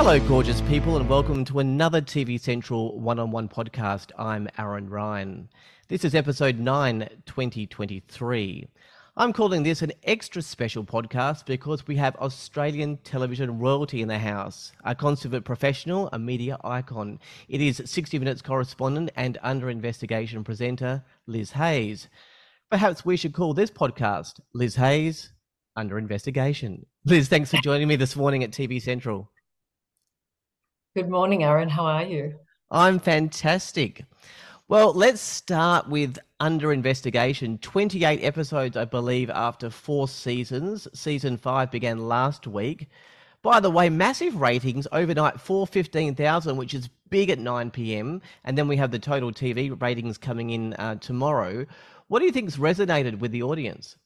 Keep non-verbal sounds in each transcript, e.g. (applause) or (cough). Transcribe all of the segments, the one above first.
Hello, gorgeous people, and welcome to another TV Central one on one podcast. I'm Aaron Ryan. This is episode 9, 2023. I'm calling this an extra special podcast because we have Australian television royalty in the house, a consummate professional, a media icon. It is 60 Minutes correspondent and under investigation presenter, Liz Hayes. Perhaps we should call this podcast Liz Hayes Under Investigation. Liz, thanks for joining me this morning at TV Central. Good morning, Aaron. How are you? I'm fantastic. Well, let's start with Under Investigation. 28 episodes, I believe, after four seasons. Season five began last week. By the way, massive ratings overnight 415,000, which is big at 9 p.m. And then we have the total TV ratings coming in uh, tomorrow. What do you think's resonated with the audience?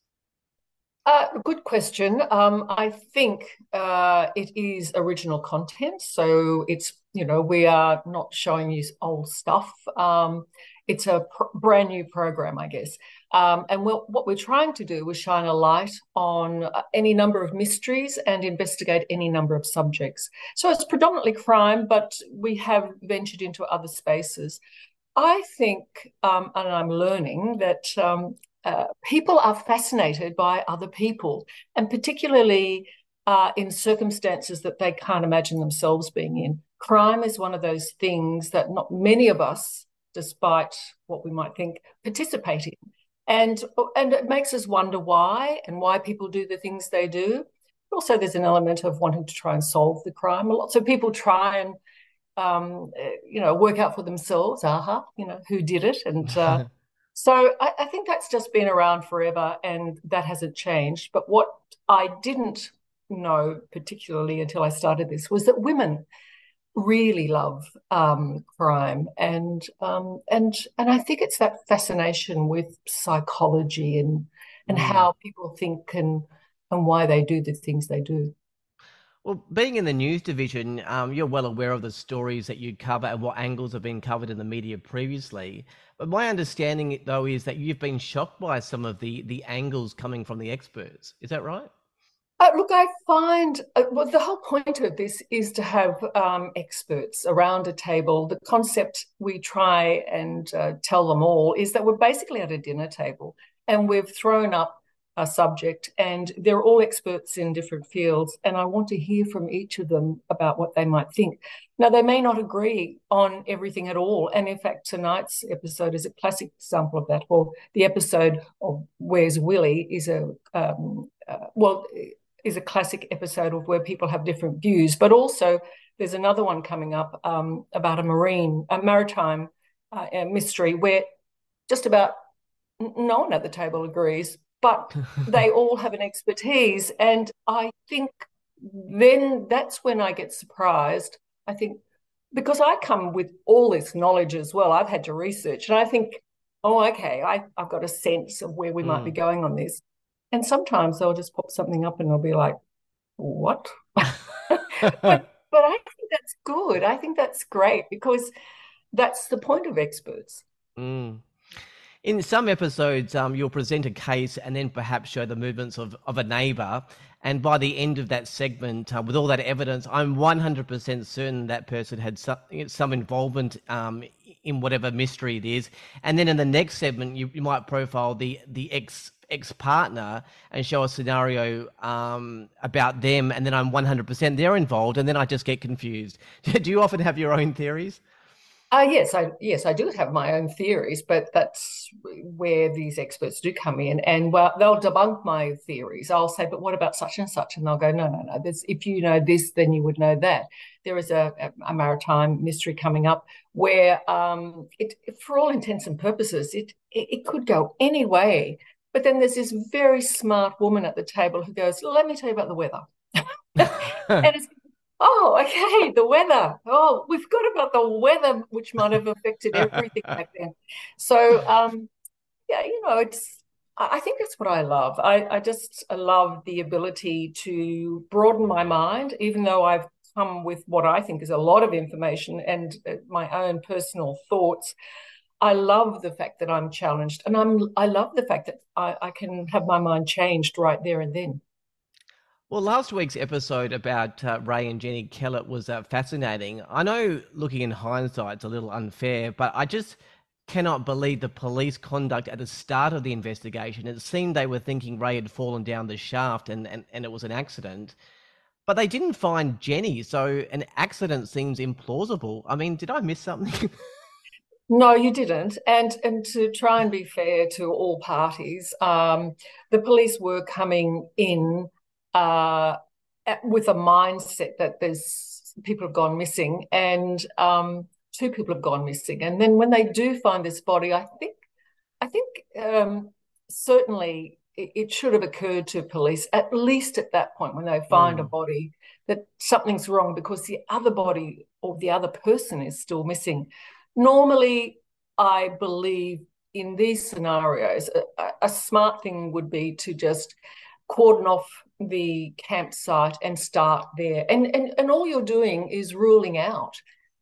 Uh, good question. Um, I think uh, it is original content. So it's, you know, we are not showing you old stuff. Um, it's a pr- brand new program, I guess. Um, and we'll, what we're trying to do is shine a light on uh, any number of mysteries and investigate any number of subjects. So it's predominantly crime, but we have ventured into other spaces. I think, um, and I'm learning that um, uh, people are fascinated by other people, and particularly uh, in circumstances that they can't imagine themselves being in. Crime is one of those things that not many of us, despite what we might think, participate in. And, and it makes us wonder why and why people do the things they do. Also, there's an element of wanting to try and solve the crime. Lots of people try and, um, you know, work out for themselves, aha, you know, who did it and uh, (laughs) So I, I, think that's just been around forever and that hasn't changed. But what I didn't know particularly until I started this was that women really love um, crime and um, and and I think it's that fascination with psychology and and mm. how people think and and why they do the things they do. Well, being in the news division, um, you're well aware of the stories that you cover and what angles have been covered in the media previously. But my understanding, though, is that you've been shocked by some of the the angles coming from the experts. Is that right? Uh, look, I find uh, well, the whole point of this is to have um, experts around a table. The concept we try and uh, tell them all is that we're basically at a dinner table and we've thrown up a subject and they're all experts in different fields and i want to hear from each of them about what they might think. Now they may not agree on everything at all and in fact tonight's episode is a classic example of that. Well the episode of where's willi is a um, uh, well is a classic episode of where people have different views but also there's another one coming up um, about a marine a maritime uh, mystery where just about no one at the table agrees but (laughs) they all have an expertise. And I think then that's when I get surprised. I think because I come with all this knowledge as well, I've had to research and I think, oh, okay, I, have got a sense of where we mm. might be mm. going on this. And sometimes they'll just pop something up and they'll be like, what? (laughs) but, (laughs) but I think that's good. I think that's great because that's the point of experts. Mm in some episodes, um, you'll present a case and then perhaps show the movements of, of a neighbor. And by the end of that segment, uh, with all that evidence, I'm 100% certain that person had some, some involvement um, in whatever mystery it is. And then in the next segment, you, you might profile the, the ex ex partner and show a scenario um, about them. And then I'm 100% they're involved. And then I just get confused. (laughs) Do you often have your own theories? Uh, yes, I yes I do have my own theories, but that's where these experts do come in, and well, they'll debunk my theories. I'll say, but what about such and such? And they'll go, no, no, no. There's, if you know this, then you would know that. There is a, a maritime mystery coming up where, um, it, for all intents and purposes, it, it it could go any way. But then there's this very smart woman at the table who goes, let me tell you about the weather. (laughs) and it's oh, okay, the weather. Oh, we've got about the weather, which might have affected everything back then. So, um, yeah, you know, it's. I think that's what I love. I, I just love the ability to broaden my mind, even though I've come with what I think is a lot of information and uh, my own personal thoughts. I love the fact that I'm challenged, and I'm. I love the fact that I, I can have my mind changed right there and then. Well, last week's episode about uh, Ray and Jennie Kehlet was uh, fascinating. I know looking in hindsight, it's a little unfair, but I just cannot believe the police conduct at the start of the investigation. It seemed they were thinking Ray had fallen down the shaft and, and, and it was an accident. But they didn't find Jenny, so an accident seems implausible. I mean, did I miss something? (laughs) No, you didn't. And and to try and be fair to all parties, um, the police were coming in uh, with a mindset that there's people have gone missing, and um, two people have gone missing. And then when they do find this body, I think, I think um, certainly it, it, should have occurred to police at least at that point when they find mm. a body that something's wrong because the other body or the other person is still missing. Normally, I believe in these scenarios, a, a smart thing would be to just cordon off the campsite and start there. And, and, and all you're doing is ruling out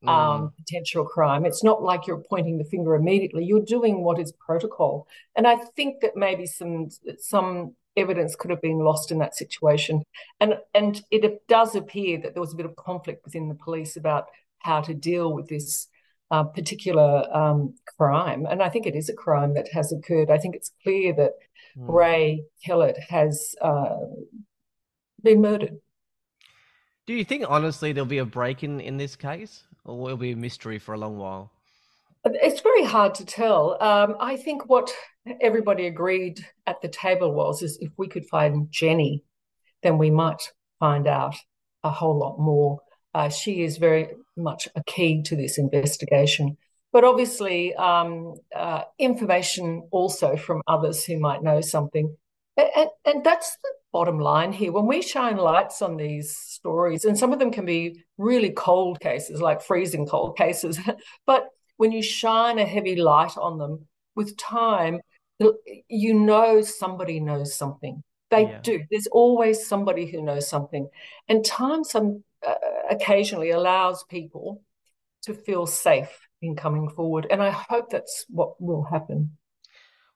um, mm. potential crime. It's not like you're pointing the finger immediately. You're doing what is protocol. And I think that maybe some some evidence could have been lost in that situation. And and it does appear that there was a bit of conflict within the police about how to deal with this uh, particular um, crime. And I think it is a crime that has occurred. I think it's clear that mm. Ray Kehlet has uh, been murdered. Do you think, honestly, there'll be a break in, in this case, or will it be a mystery for a long while? It's very hard to tell. Um, I think what everybody agreed at the table was is if we could find Jennie, then we might find out a whole lot more. Uh, she is very much a key to this investigation. But obviously, um, uh, information also from others who might know something. And, and that's the bottom line here. When we shine lights on these stories, and some of them can be really cold cases, like freezing cold cases, (laughs) but when you shine a heavy light on them with time, you know somebody knows something. They yeah. do. There's always somebody who knows something. And time some uh, occasionally allows people to feel safe in coming forward. And I hope that's what will happen.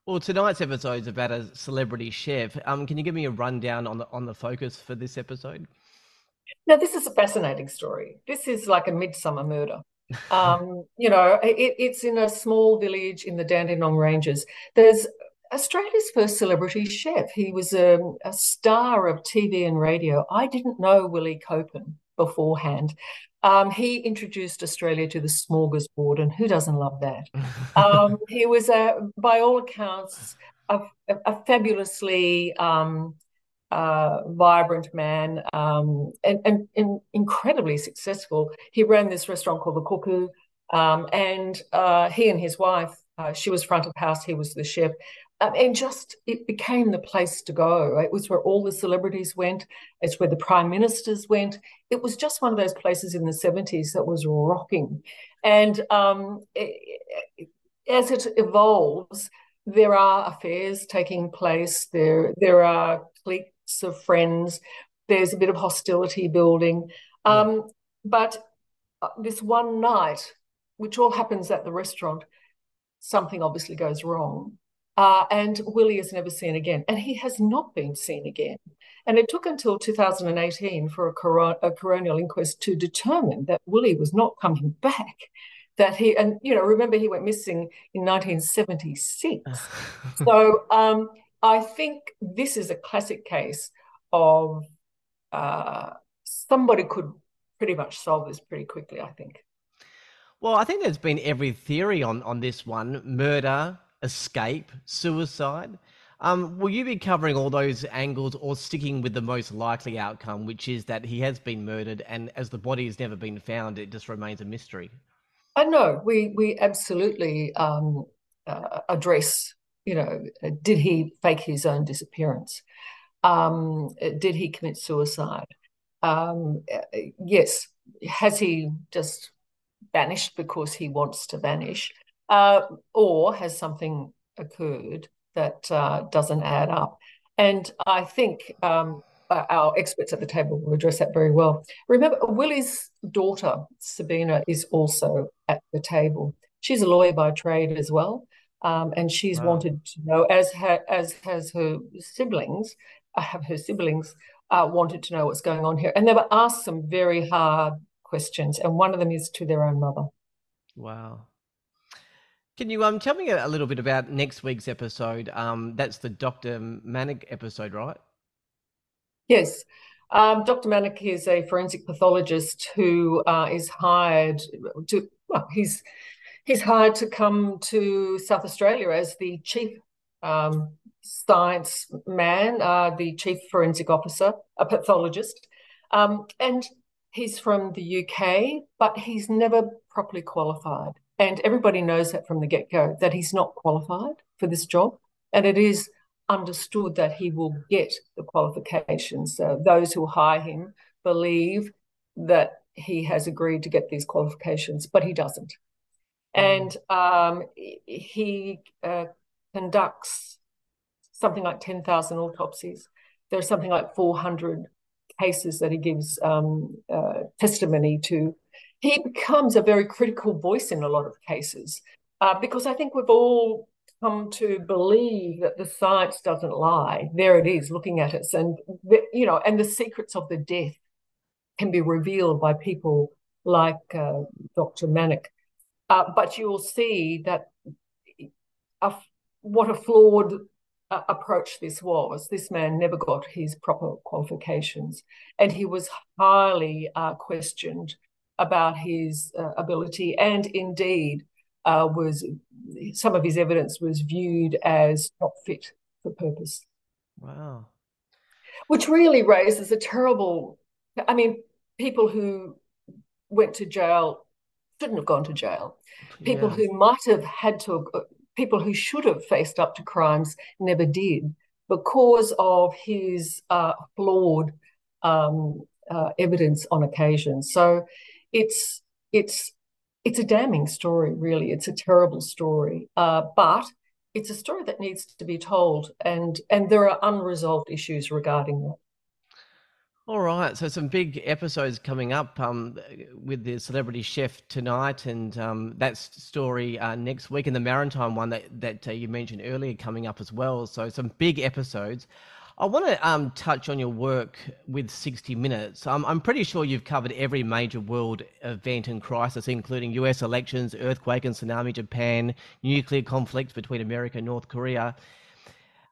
Well, tonight's episode is about a celebrity chef. Um, can you give me a rundown on the on the focus for this episode? Now, this is a fascinating story. This is like a midsummer murder. Um, (laughs) you know, it, it's in a small village in the Dandenong Ranges. There's Australia's first celebrity chef. He was a, a star of TV and radio. I didn't know Willi Koeppen beforehand. Um, he introduced Australia to the smorgasbord, and who doesn't love that? um, (laughs) he was, a, by all accounts, a, a fabulously um, uh, vibrant man um, and, and, and, incredibly successful. He ran this restaurant called the Cuckoo, um, and uh, he and his wife, uh, she was front of house, he was the chef. Um, and just it became the place to go. It was where all the celebrities went. It's where the prime ministers went. It was just one of those places in the seventies that was rocking. And um, it, as it evolves, there are affairs taking place. There there are cliques of friends. There's a bit of hostility building. Um, But uh, this one night, which all happens at the restaurant, something obviously goes wrong uh, and Willi is never seen again. And he has not been seen again. And it took until 2018 for a, coron- a coronial inquest to determine that Willi was not coming back. That he, and you know, remember he went missing in 1976. so um, I think this is a classic case of uh, somebody could pretty much solve this pretty quickly, I think. Well, I think there's been every theory on, on this one murder, escape, suicide. Um, will you be covering all those angles or sticking with the most likely outcome, which is that he has been murdered and as the body has never been found, it just remains a mystery? I know we, we absolutely um, uh, address, you know, did he fake his own disappearance? Um, did he commit suicide? Um, yes. Has he just vanished because he wants to vanish? Uh, or has something occurred that uh, doesn't add up? And I think um, our experts at the table will address that very well. Remember, Willi's daughter, Sabina, is also at the table. She's a lawyer by trade as well. Um, and she's wow. wanted to know, as ha- as has her siblings, uh, have her siblings, uh, wanted to know what's going on here. And they were asked some very hard questions, and one of them is to their own mother. Wow. Can you um tell me a, little bit about next week's episode? Um, that's the Dr. Manock episode, right? Yes. Um, Dr. Manock is a forensic pathologist who uh, is hired to. Well, he's he's hired to come to South Australia as the chief um, science man, uh, the chief forensic officer, a pathologist. Um, and he's from the UK, but he's never properly qualified. And everybody knows that from the get go that he's not qualified for this job. And it is understood that he will get the qualifications. Uh, those who hire him believe that he has agreed to get these qualifications, but he doesn't. Mm. And um, he uh, conducts something like 10,000 autopsies. There's something like 400 cases that he gives um, uh, testimony to. He becomes a very critical voice in a lot of cases uh, because I think we've all come to believe that the science doesn't lie. There it is, looking at us, and the, you know, and the secrets of the death can be revealed by people like uh, Dr. Manock. Uh, but you'll see that a, what a flawed uh, approach this was. This man never got his proper qualifications, and he was highly uh, questioned about his uh, ability, and indeed uh, was some of his evidence was viewed as not fit for purpose. Wow, which really raises a terrible. I mean, people who went to jail shouldn't have gone to jail. People yeah. who might have had to people who should have faced up to crimes never did because of his uh, flawed um, uh, evidence on occasion. So it's it's it's a damning story, really. It's a terrible story, uh, but it's a story that needs to be told, and and there are unresolved issues regarding that. All right, so some big episodes coming up um, with the celebrity chef tonight, and um, that story uh, next week, and the maritime one that that uh, you mentioned earlier coming up as well. So some big episodes. I want to um, touch on your work with 60 Minutes. Um, I'm pretty sure you've covered every major world event and crisis, including US elections, earthquake and tsunami, Japan, nuclear conflict between America and North Korea.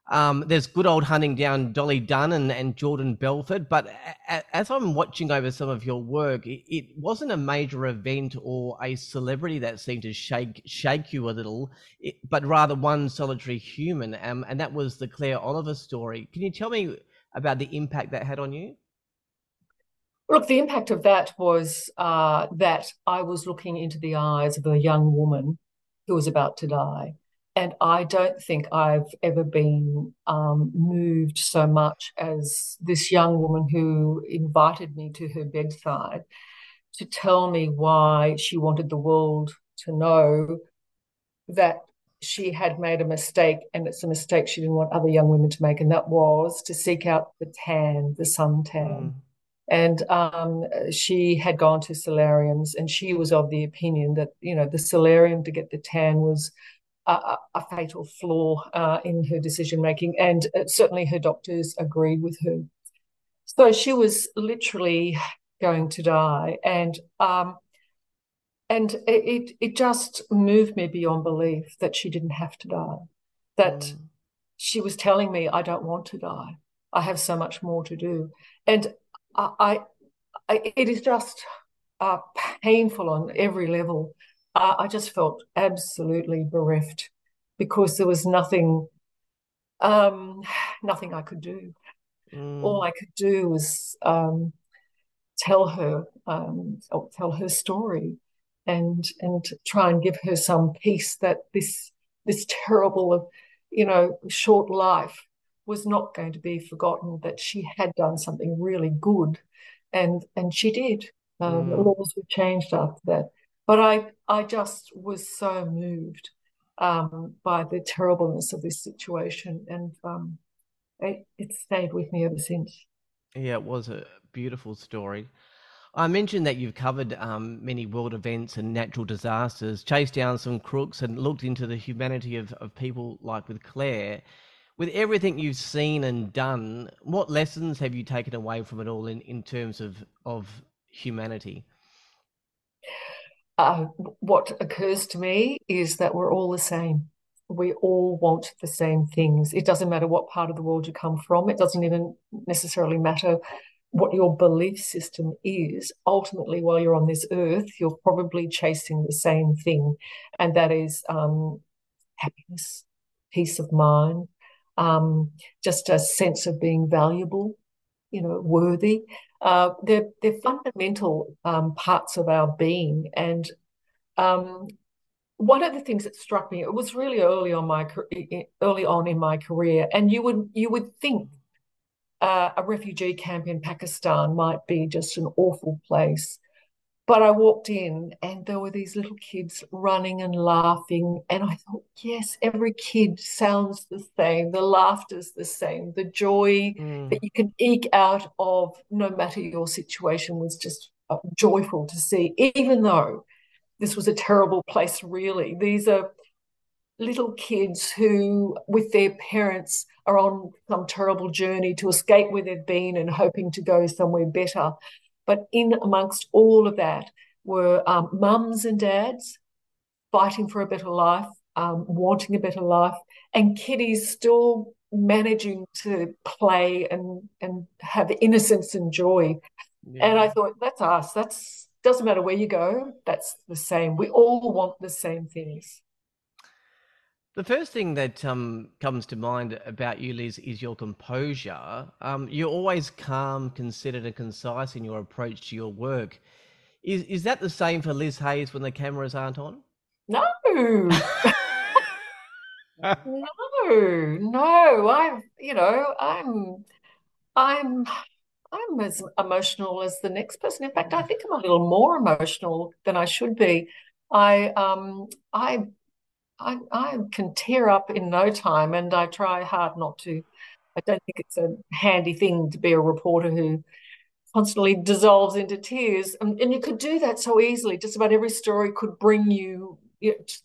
Um, there's good old hunting down Dolly Dunn and, and Jordan Belfort, But a, as I'm watching over some of your work, it, it, wasn't a major event or a celebrity that seemed to shake shake you a little, it, but rather one solitary human. Um, and that was the Clare Oliver story. Can you tell me about the impact that had on you? Look, the impact of that was uh, that I was looking into the eyes of a young woman who was about to die and I don't think I've ever been um, moved so much as this young woman who invited me to her bedside to tell me why she wanted the world to know that she had made a mistake and it's a mistake she didn't want other young women to make and that was to seek out the tan the suntan mm. and um, she had gone to solariums and she was of the opinion that you know the solarium to get the tan was a, a fatal flaw uh, in her decision making, and uh, certainly her doctors agreed with her. So she was literally going to die, and um, and it it just moved me beyond belief that she didn't have to die, that mm. she was telling me, "I don't want to die. I have so much more to do," and I, I it is just uh, painful on every level I, I just felt absolutely bereft because there was nothing, um, nothing I could do. Mm. All I could do was um, tell her, um, tell her story, and and try and give her some peace that this this terrible, you know, short life was not going to be forgotten. That she had done something really good, and and she did. Um, mm. Laws were changed after that. But I, I just was so moved um, by the terribleness of this situation, and um, it, it stayed with me ever since. Yeah, it was a beautiful story. I mentioned that you've covered um, many world events and natural disasters, chased down some crooks, and looked into the humanity of, of people like with Clare. with everything you've seen and done, what lessons have you taken away from it all in, in terms of of humanity? Uh, what occurs to me is that we're all the same. We all want the same things. It doesn't matter what part of the world you come from. It doesn't even necessarily matter what your belief system is. Ultimately, while you're on this earth, you're probably chasing the same thing, and that is um, happiness, peace of mind, um, just a sense of being valuable, you know, worthy. Uh, they're, they're fundamental um, parts of our being. And um, one of the things that struck me, it was really early on my early on in my career, and you would you would think uh, a refugee camp in Pakistan might be just an awful place. But I walked in and there were these little kids running and laughing. And I thought, yes, every kid sounds the same. The laughter's the same. The joy mm. that you can eke out of no matter your situation was just uh, joyful to see, even though this was a terrible place, really. These are little kids who, with their parents, are on some terrible journey to escape where they've been and hoping to go somewhere better. But in amongst all of that were um, mums and dads fighting for a better life, um, wanting a better life, and kiddies still managing to play and and have innocence and joy. Yeah. And I thought, that's us. That's doesn't matter where you go. That's the same. We all want the same things. The first thing that um, comes to mind about you, Liz, is your composure. Um, you're always calm, considered, and concise in your approach to your work. Is is that the same for Liz Hayes when the cameras aren't on? No. no, no. I'm, you know, I'm, I'm, I'm as emotional as the next person. In fact, I think I'm a little more emotional than I should be. I, um, I I, I can tear up in no time, and I try hard not to. I don't think it's a handy thing to be a reporter who constantly dissolves into tears. And, and you could do that so easily. Just about every story could bring you,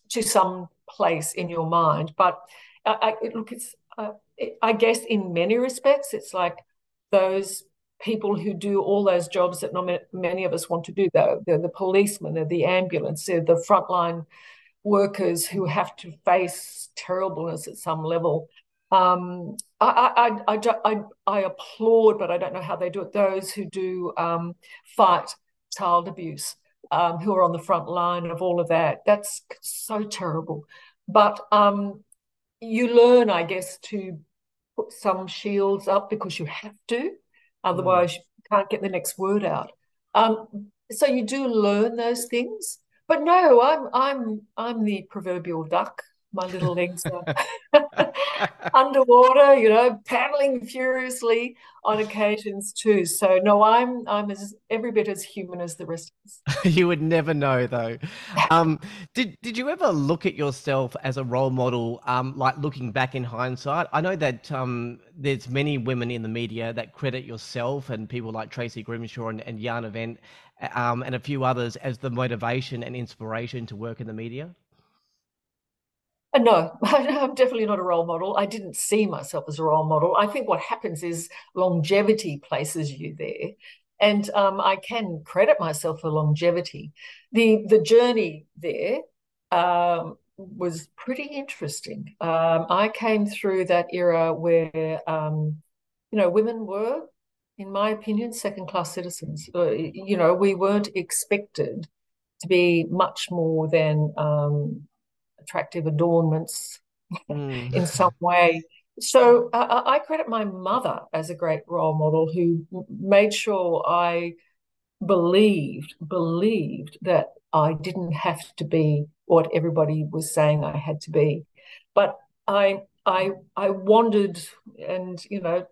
to some place in your mind. But I, I, look, it's uh, it, I guess in many respects, it's like those people who do all those jobs that not many of us want to do. Though they're the policemen, they're the ambulance, they're the frontline workers who have to face terribleness at some level. Um, I, I, I, I, I applaud, but I don't know how they do it. Those who do um, fight child abuse, um, who are on the front line of all of that. That's so terrible. But um, you learn, I guess, to put some shields up because you have to. Otherwise, mm. you can't get the next word out. Um, so you do learn those things. But no, I'm I'm I'm the proverbial duck. My little legs are (laughs) underwater, you know, paddling furiously on occasions too. So no, I'm I'm as every bit as human as the rest of us. (laughs) you would never know though. Um, did did you ever look at yourself as a role model? Um, like looking back in hindsight, I know that um, there's many women in the media that credit yourself and people like Tracy Grimshaw and, and Jana Wendt um, and a few others as the motivation and inspiration to work in the media? Uh, no, (laughs) I'm definitely not a role model. I didn't see myself as a role model. I think what happens is longevity places you there. And um, I can credit myself for longevity. The the journey there um, was pretty interesting. Um, I came through that era where um, you know women were in my opinion, second class citizens. Uh, you know, we weren't expected to be much more than um, attractive adornments mm. in some way. So uh, I credit my mother as a great role model who made sure I believed believed that I didn't have to be what everybody was saying I had to be, but I I I wandered and you know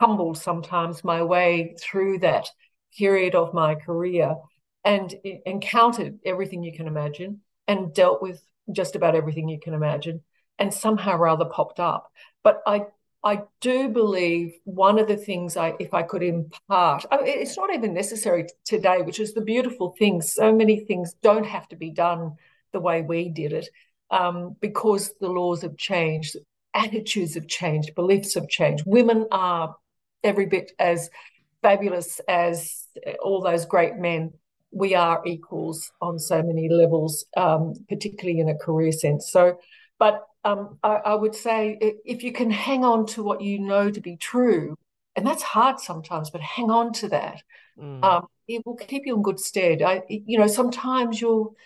tumbled sometimes my way through that period of my career and encountered everything you can imagine and dealt with just about everything you can imagine and somehow rather popped up but i i do believe one of the things i if i could impart I mean, it's not even necessary today which is the beautiful thing so many things don't have to be done the way we did it um, because the laws have changed attitudes have changed, beliefs have changed. Women are every bit as fabulous as all those great men. We are equals on so many levels, um, particularly in a career sense. So, but um, I, I, would say if you can hang on to what you know to be true, and that's hard sometimes, but hang on to that. Mm. Um, it will keep you in good stead. I, you know, sometimes you'll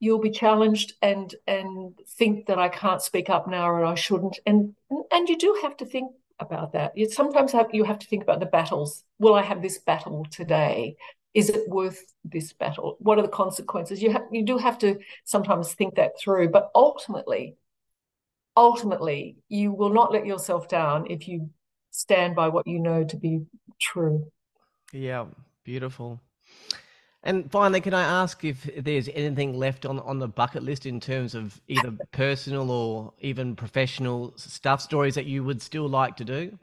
you'll be challenged and and think that I can't speak up now or I shouldn't, and and you do have to think about that. You sometimes have you have to think about the battles. Will I have this battle today? Is it worth this battle? What are the consequences? You have you do have to sometimes think that through, but ultimately, ultimately, you will not let yourself down if you stand by what you know to be true. Yeah, beautiful. And finally, can I ask if there's anything left on, on the bucket list in terms of either (laughs) personal or even professional stuff stories that you would still like to do?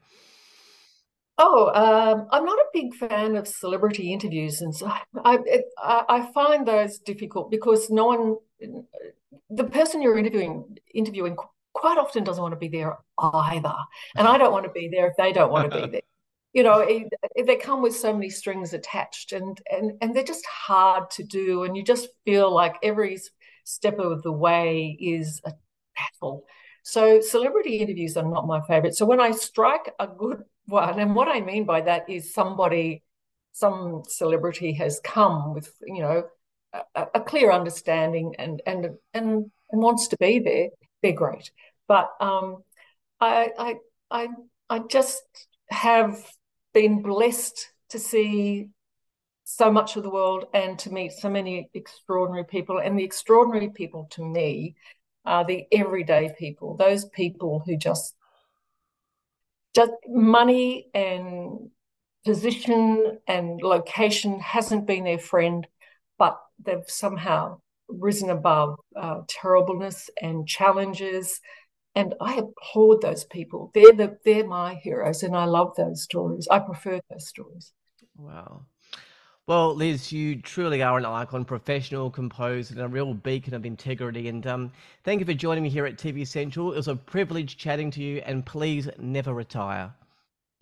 Oh, um, I'm not a big fan of celebrity interviews, and so I, I, I find those difficult because no one, the person you're interviewing interviewing quite often doesn't want to be there either, and I don't want to be there if they don't want to be (laughs) there you know it, it, they come with so many strings attached and and and they're just hard to do and you just feel like every step of the way is a battle. So celebrity interviews are not my favorite. So when i strike a good one and what i mean by that is somebody some celebrity has come with you know a, a clear understanding and and and and wants to be there they're great. But um i i i i just have been blessed to see so much of the world and to meet so many extraordinary people. And the extraordinary people to me are the everyday people, those people who just just money and position and location hasn't been their friend, but they've somehow risen above uh, terribleness and challenges and I applaud those people. They're the they're my heroes, and I love those stories. I prefer those stories. Wow. Well, Liz, you truly are an icon, professional, composer, and a real beacon of integrity. And um, thank you for joining me here at TV Central. It was a privilege chatting to you, and please never retire. (laughs)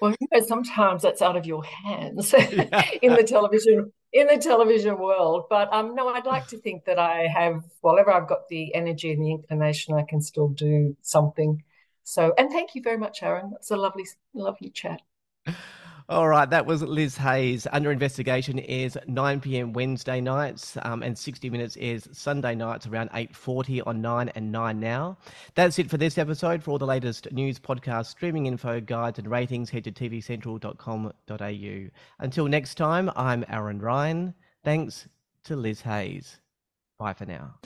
well, you know, sometimes that's out of your hands (laughs) (laughs) in the television in the television world. But um, no, I'd like to think that I have, whatever I've got the energy and the inclination, I can still do something. So, and thank you very much, Aaron. It's a lovely, lovely chat. All right, that was Liz Hayes. Under investigation is 9 p.m. Wednesday nights, um, and 60 minutes is Sunday nights around 8:40 on 9 and 9 now. That's it for this episode. For all the latest news, podcasts, streaming info, guides, and ratings, head to tvcentral.com.au. Until next time, I'm Aaron Ryan. Thanks to Liz Hayes. Bye for now.